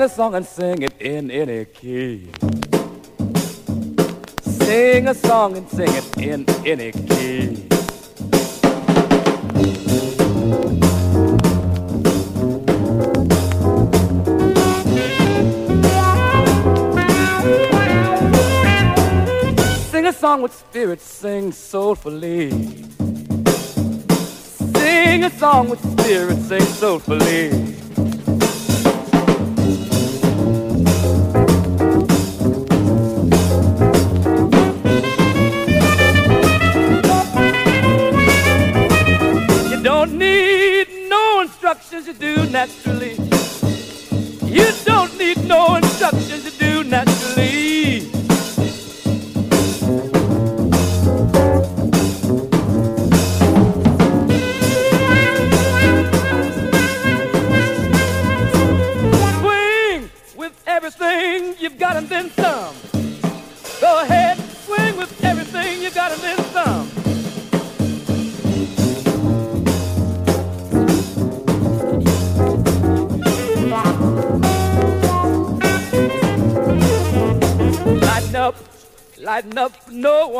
Sing a song and sing it in any key. Sing a song and sing it in any key. Sing a song with spirit, sing soulfully. Sing a song with spirit, sing soulfully. You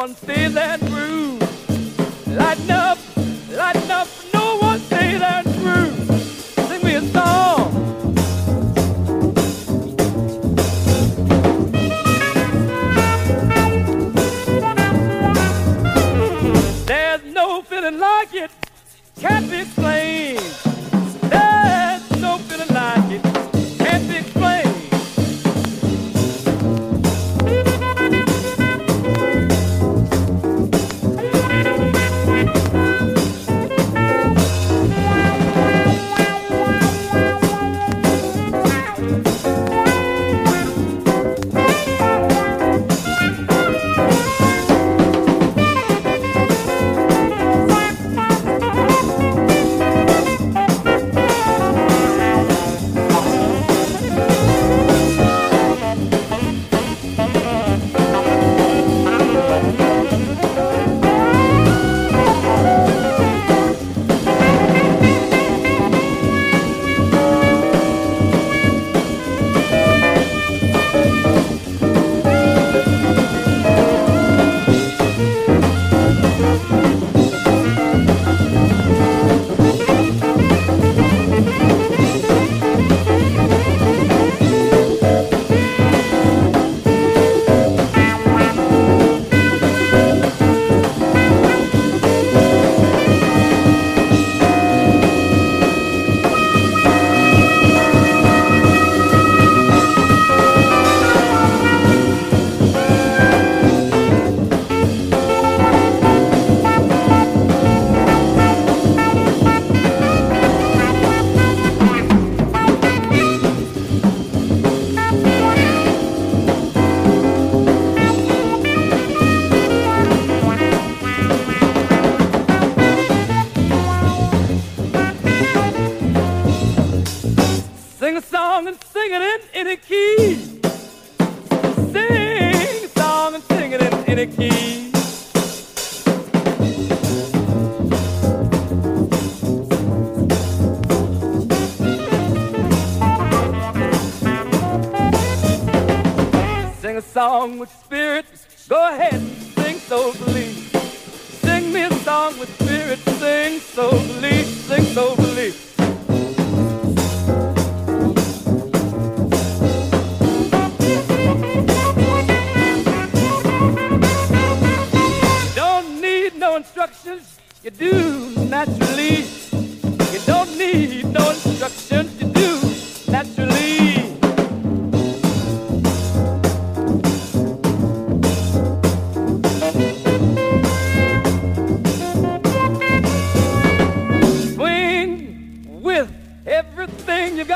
no one stay there through. Lighten song with spirit. Go ahead, sing so believe. Sing me a song with spirit. Sing so believe. sing so soulfully. Don't need no instructions. You do naturally. You don't need no instructions.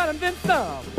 and then some.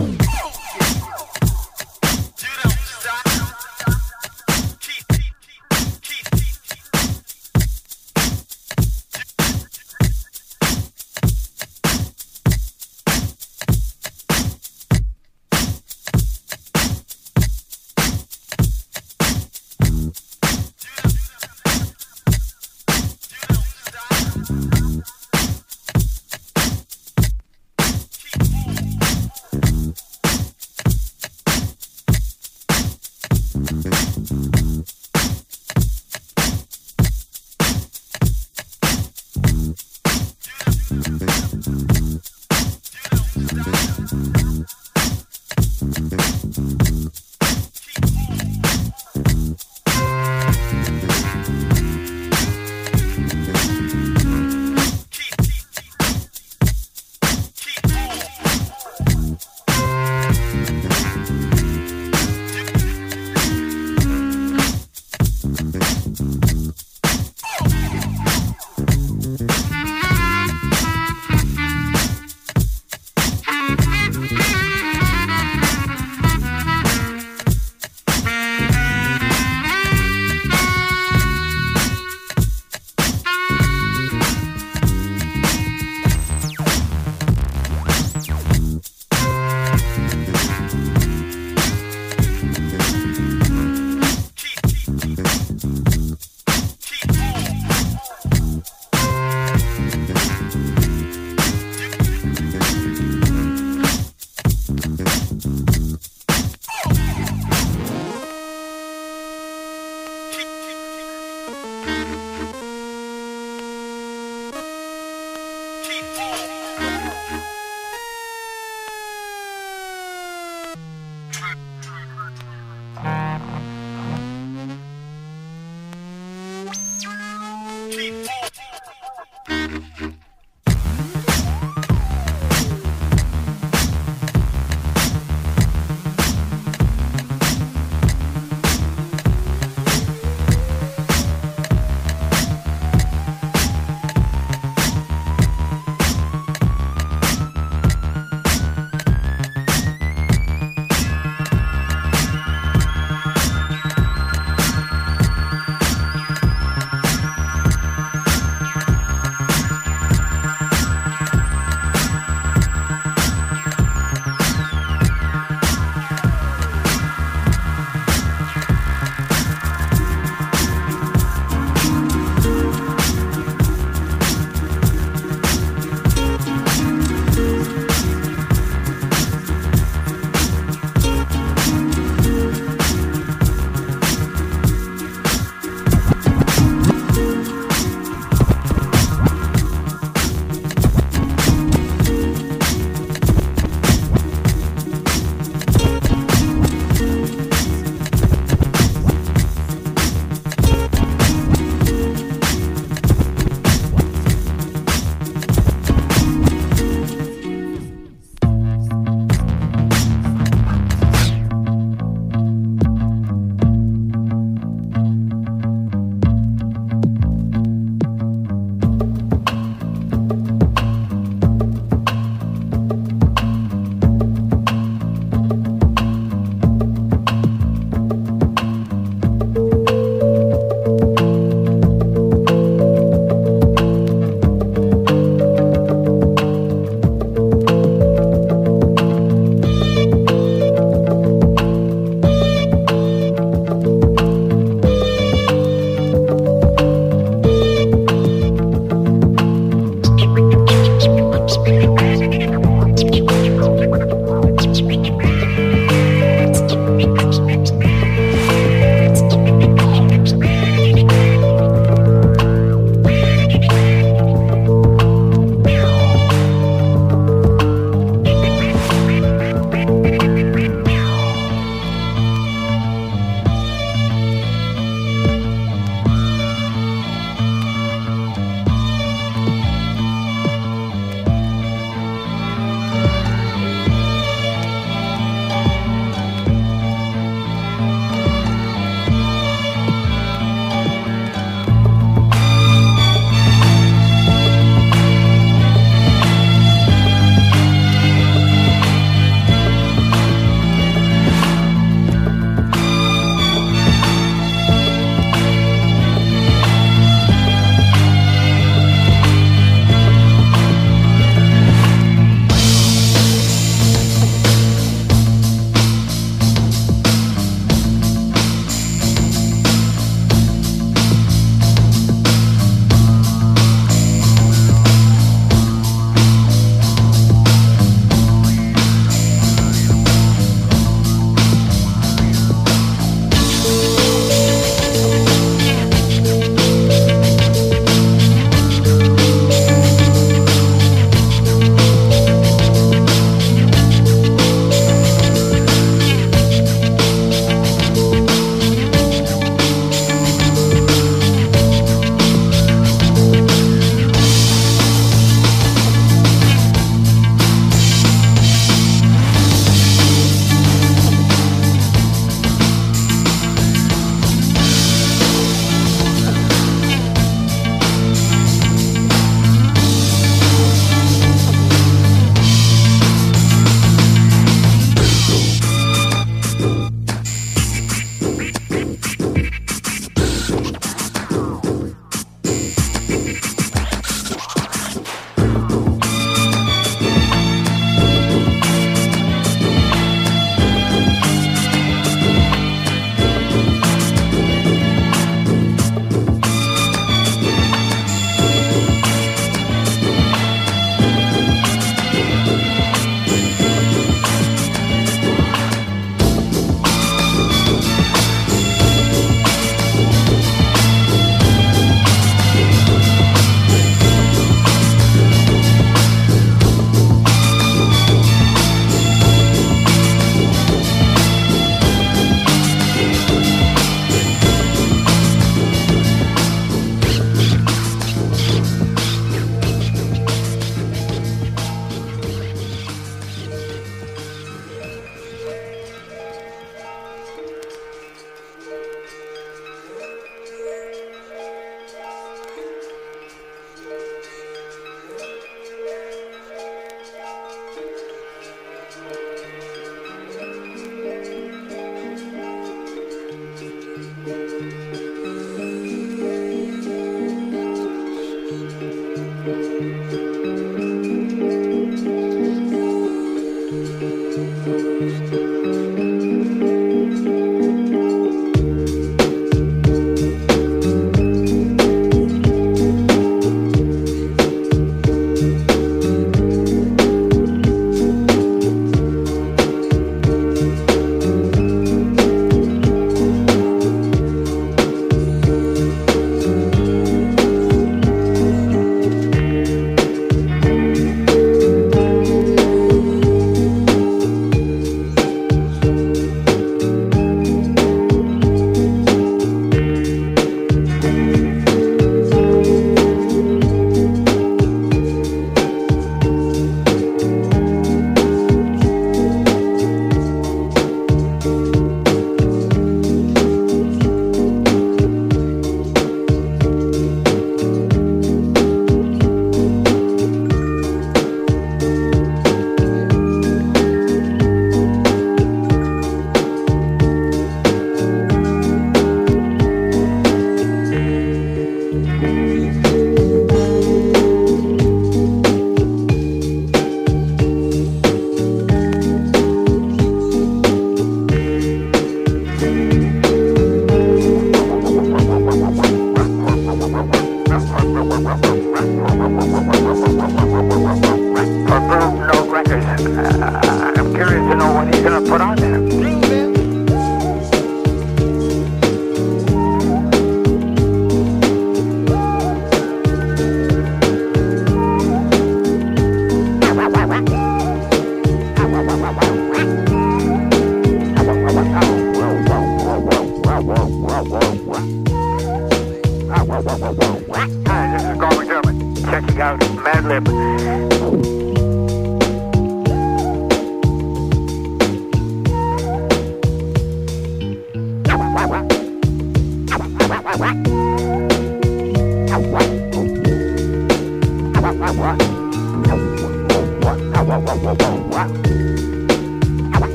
On there.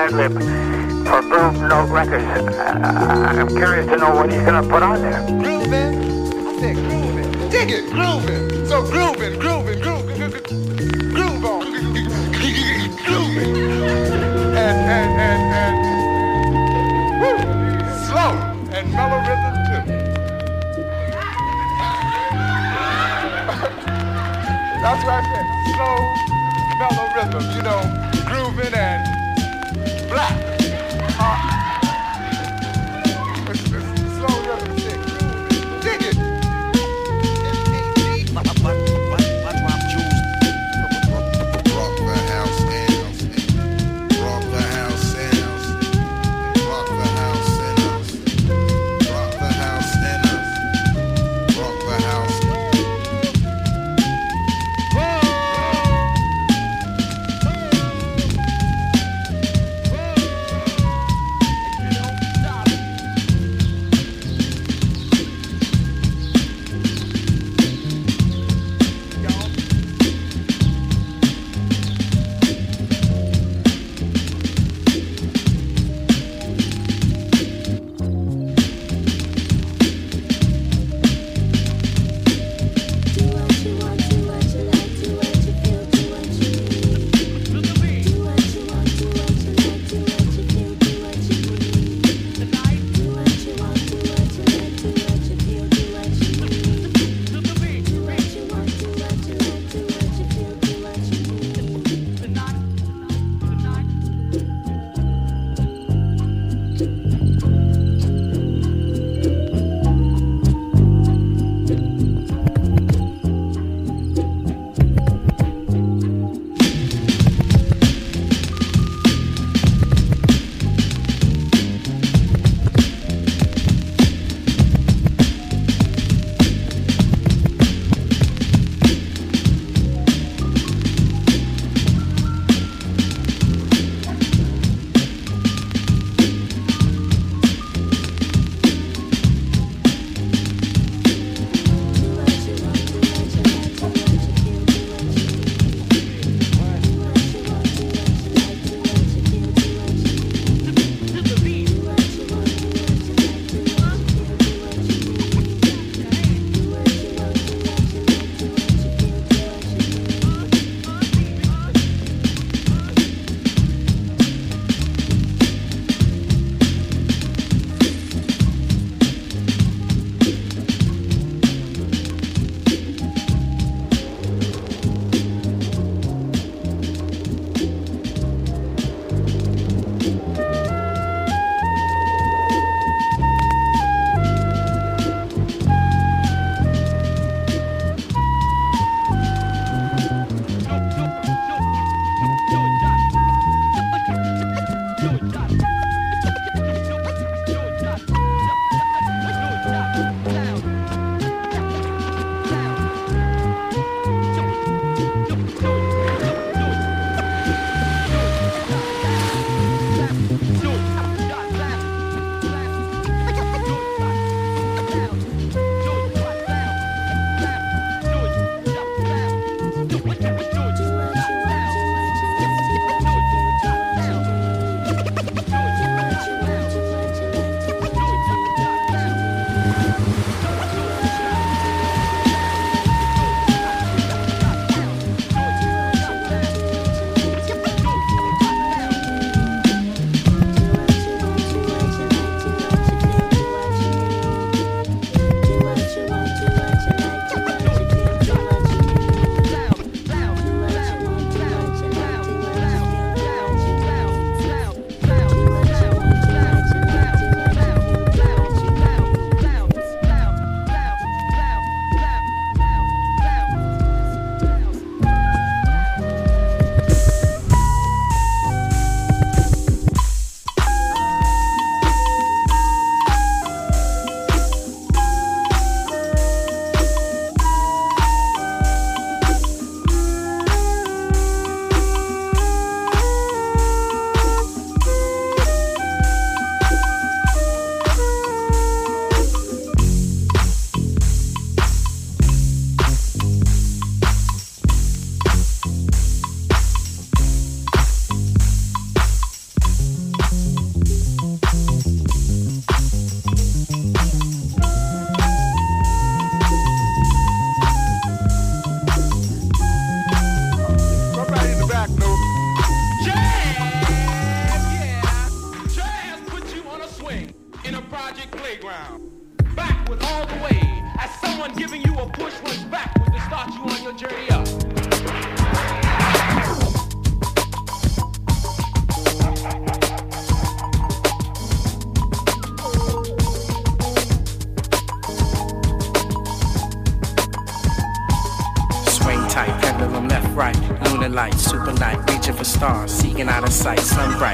Madlib for Blue Note Records. Uh, I'm curious to know what he's gonna put on there. Grooving. I said grooving. Dig it, grooving. So grooving, grooving, grooving, grooving, groove on. grooving. And, and, and, and, woo, slow and mellow rhythm too. That's what I said. Slow, mellow rhythm, you know, grooving and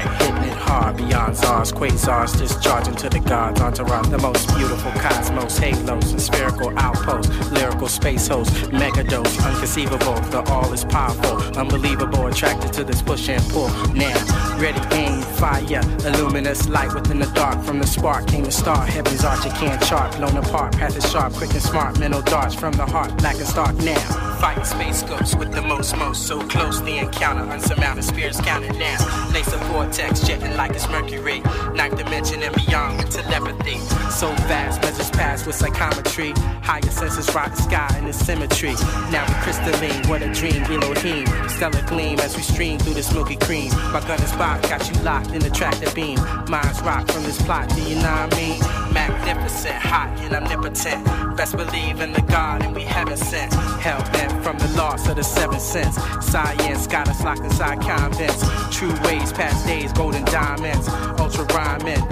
bright, hitting it hard, beyond stars, quasars, discharging to the gods, entourage, the most beautiful cosmos, halos, and spherical outposts, lyrical space host, mega dose, unconceivable, the all is powerful, unbelievable, attracted to this push and pull, now, ready, aim, fire, illuminous light within the dark, from the spark came the star, heaven's arch, can't chart, blown apart, path is sharp, quick and smart, mental darts from the heart, black and stark now. Fighting space ghosts with the most, most so close. The encounter, unsurmounted spirits counting down. Laser vortex jetting like it's Mercury. Ninth dimension and beyond with telepathy. So fast, measures pass with psychometry. Higher senses rock the sky in the symmetry. Now we crystalline, what a dream, Elohim. Stellar gleam as we stream through the smoky cream. My gun is got you locked in the tractor beam. Minds rock from this plot, do you know what I mean? Magnificent, hot and omnipotent. Best believe in the God and we heaven sent. Hell bent from the loss of the seven sense. Science got us locked inside convents. True ways, past days, golden diamonds. Ultra rhyming,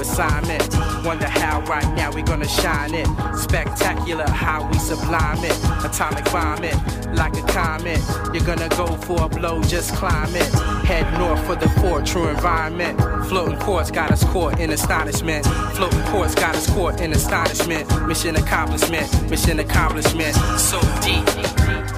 assignment. Wonder how right now we gonna shine it. Spectacular how we sublime it. Atomic vomit, like a comet. You're gonna go for a blow, just climb it. Head north for the fort, true environment. Floating courts got us caught in astonishment. Floating courts got us caught in astonishment. Mission accomplishment, mission accomplishment. So deep.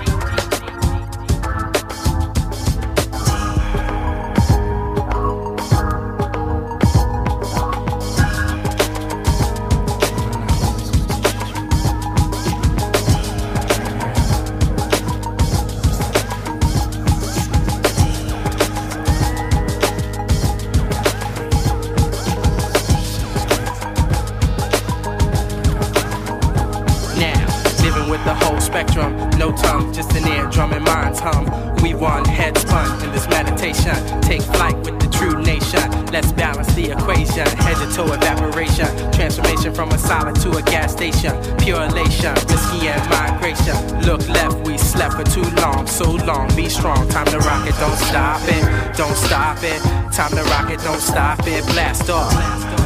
To evaporation. Transformation from a solid to a gas station. Pure elation, whiskey and migration. Look left, we slept for too long, so long. Be strong, time to rock it, don't stop it, don't stop it. Time to rock it, don't stop it. Blast off.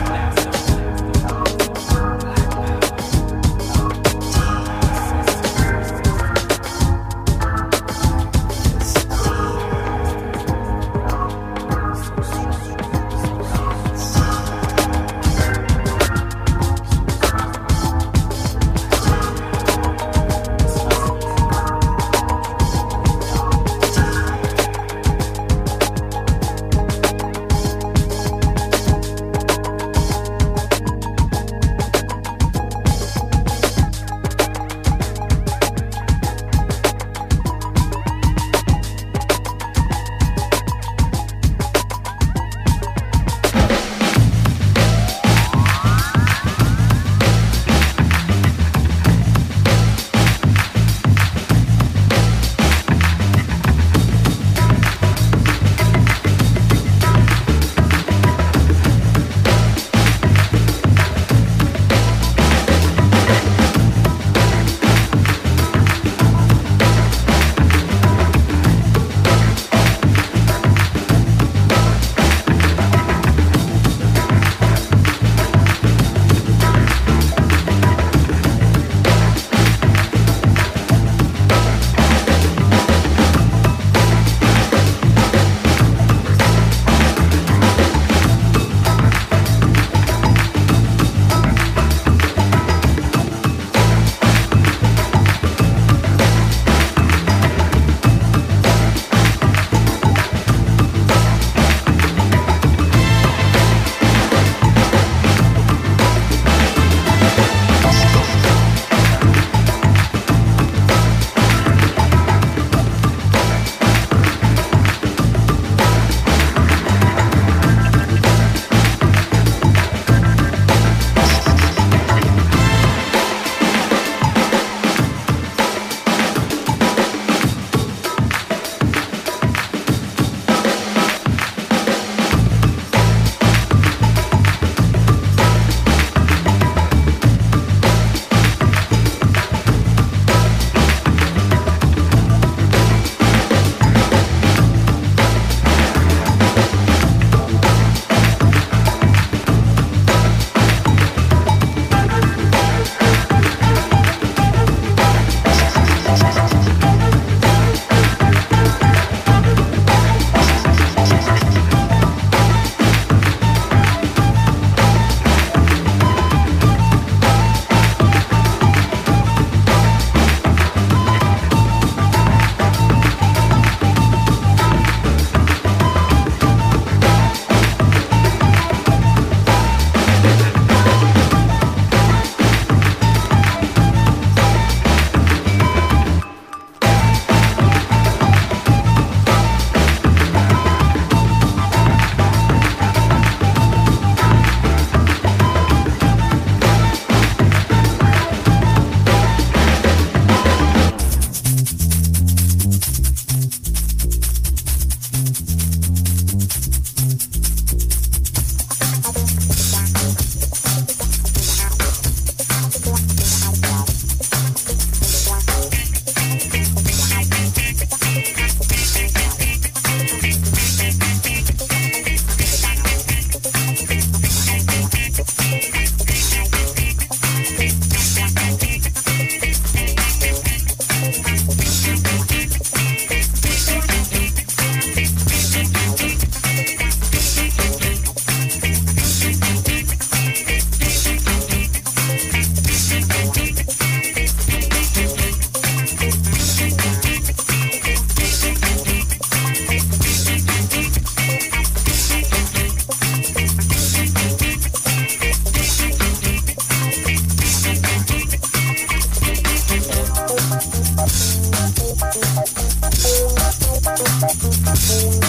Thank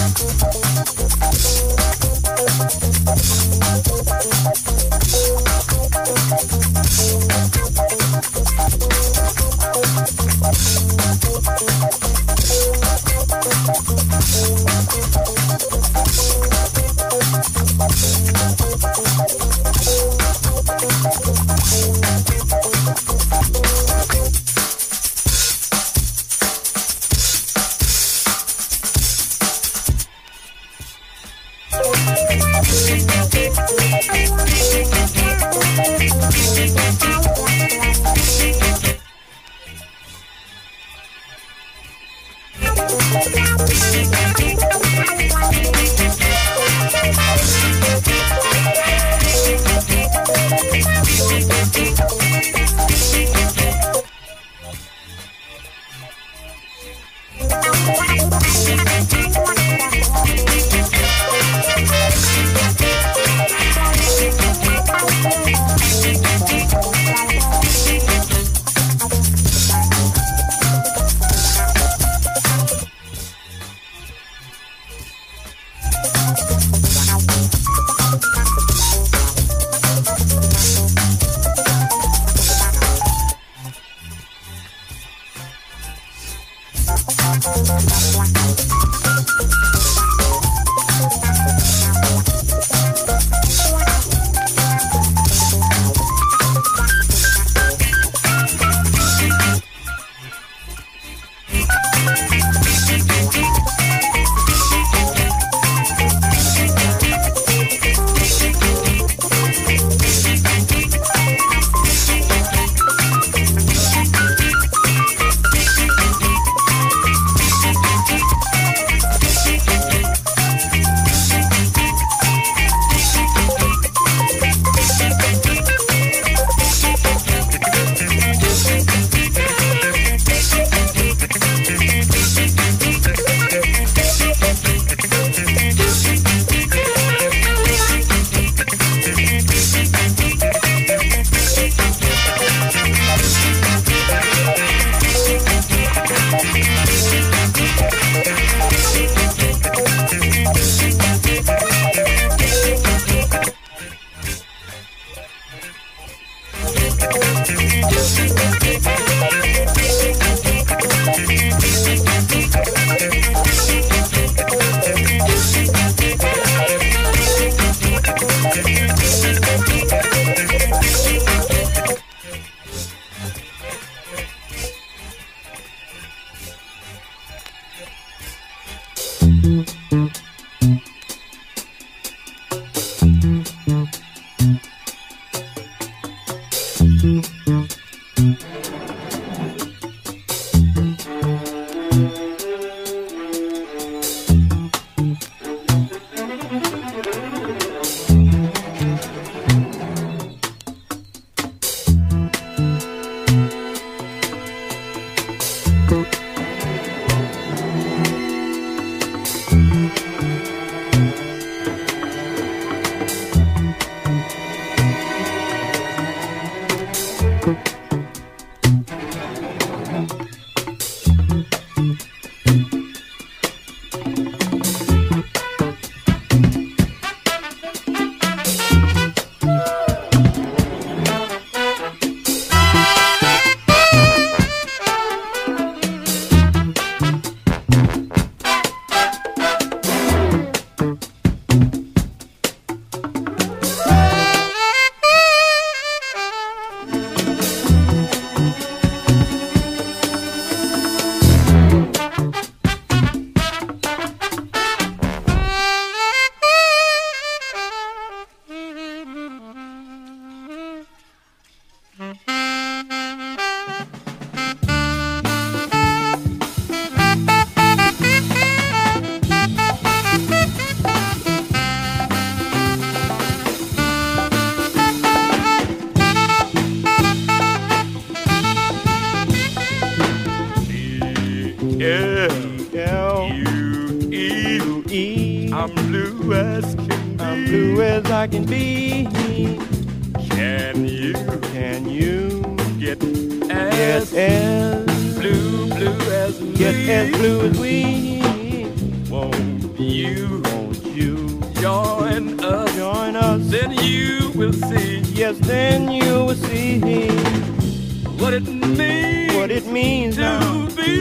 you.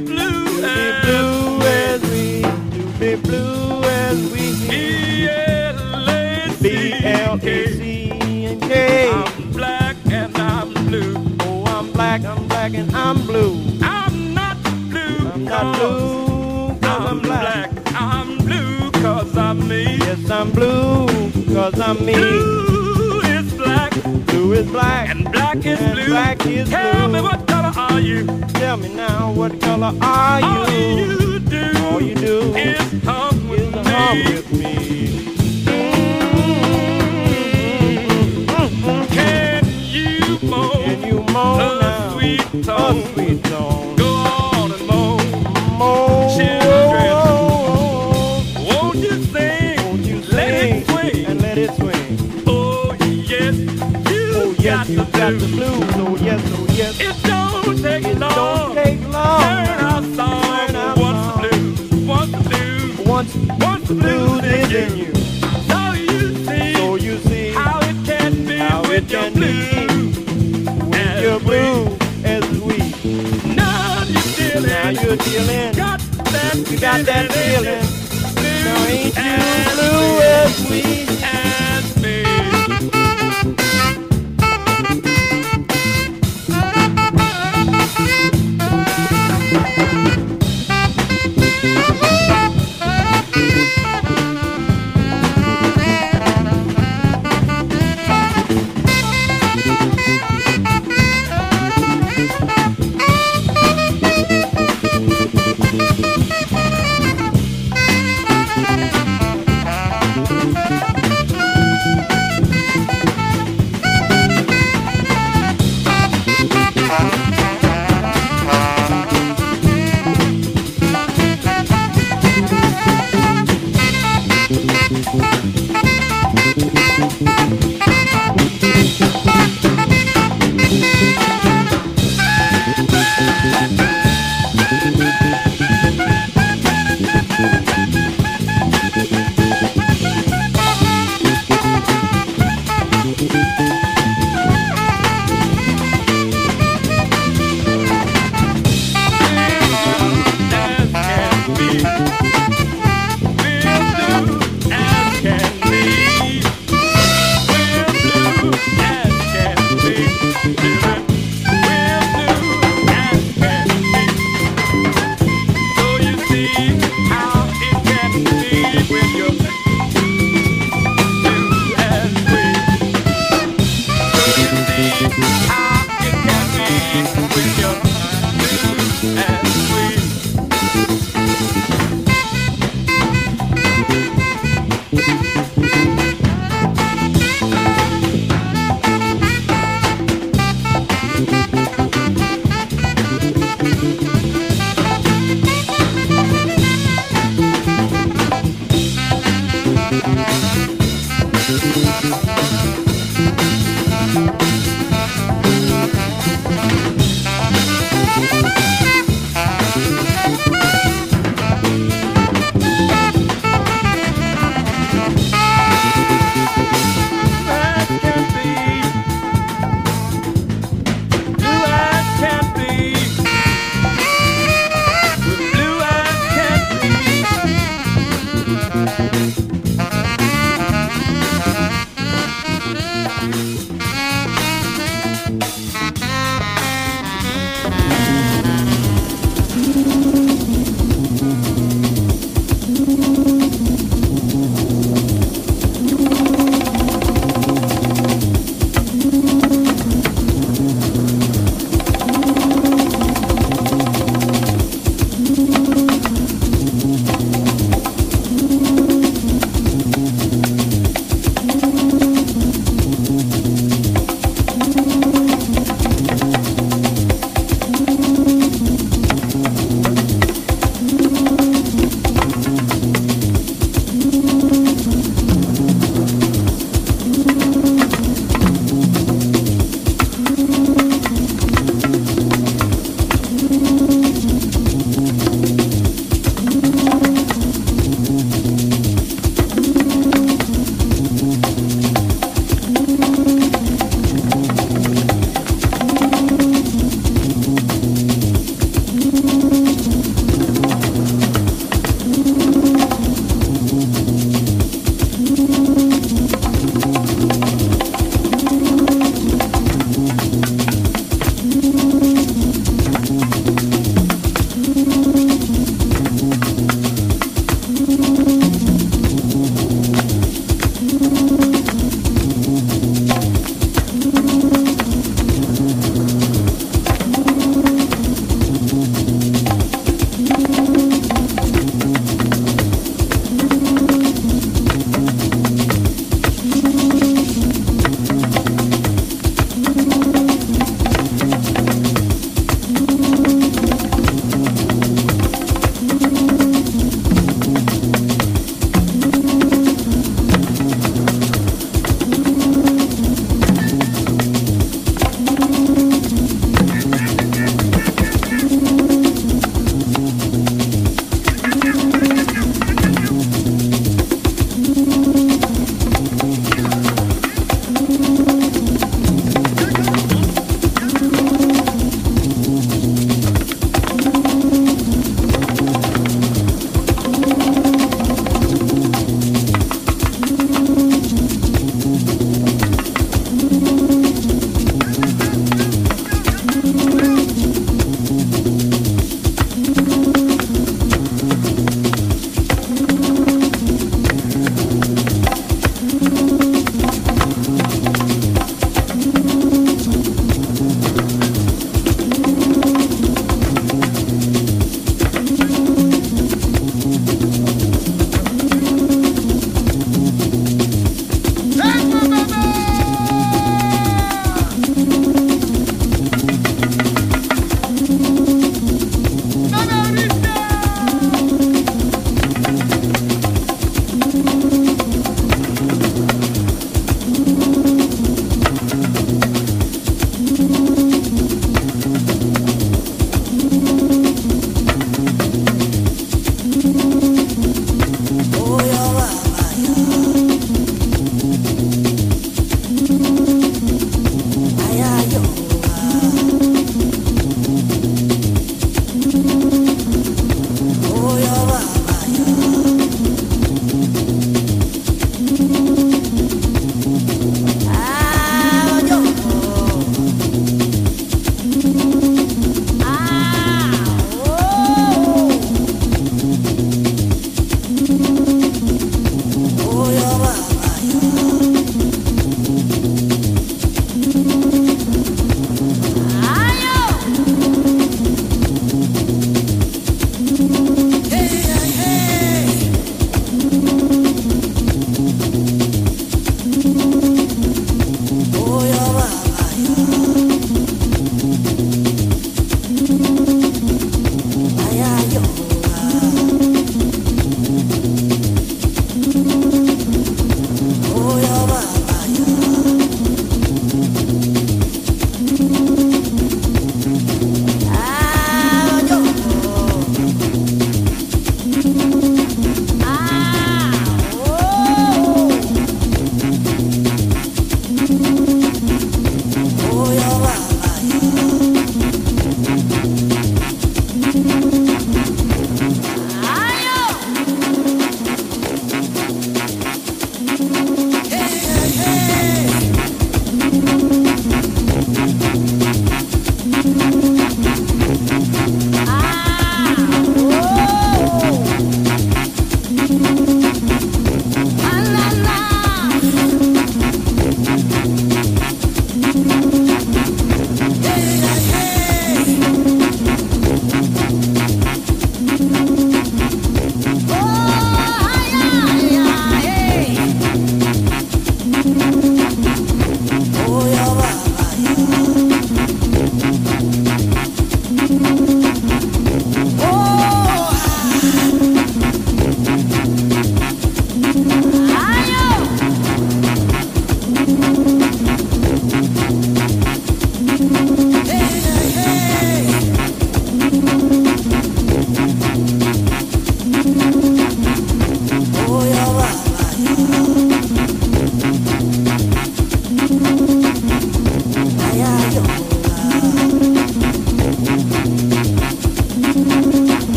Be blue be as blue as we, to be blue as we. B L A C and K. I'm black and I'm blue. Oh, I'm black, I'm black, and I'm blue. I'm not blue. I'm not blue, 'cause I'm I'm black. I'm blue cause I'm me. Yes, I'm blue, cause I'm me. Blue is black Blue is black, and black is and blue. black is Tell blue. me what are you? Tell me now, what color are you? All you do, All you do is hum with is hum me. with me. Can you moan Can you moan a now? sweet A tone? sweet tone. Go on and moan. Moan. Children. Won't you sing? Won't you Let sing it swing. and let it swing? Oh yes, you Oh yes, you got got the the blues. Oh yes, oh yes. It blues blues is in in you. So you see so you see how it can be How with your blues. when as you're we- blue as we. Now you're Now you're dealing got that You got that feeling. Now ain't you blue as we and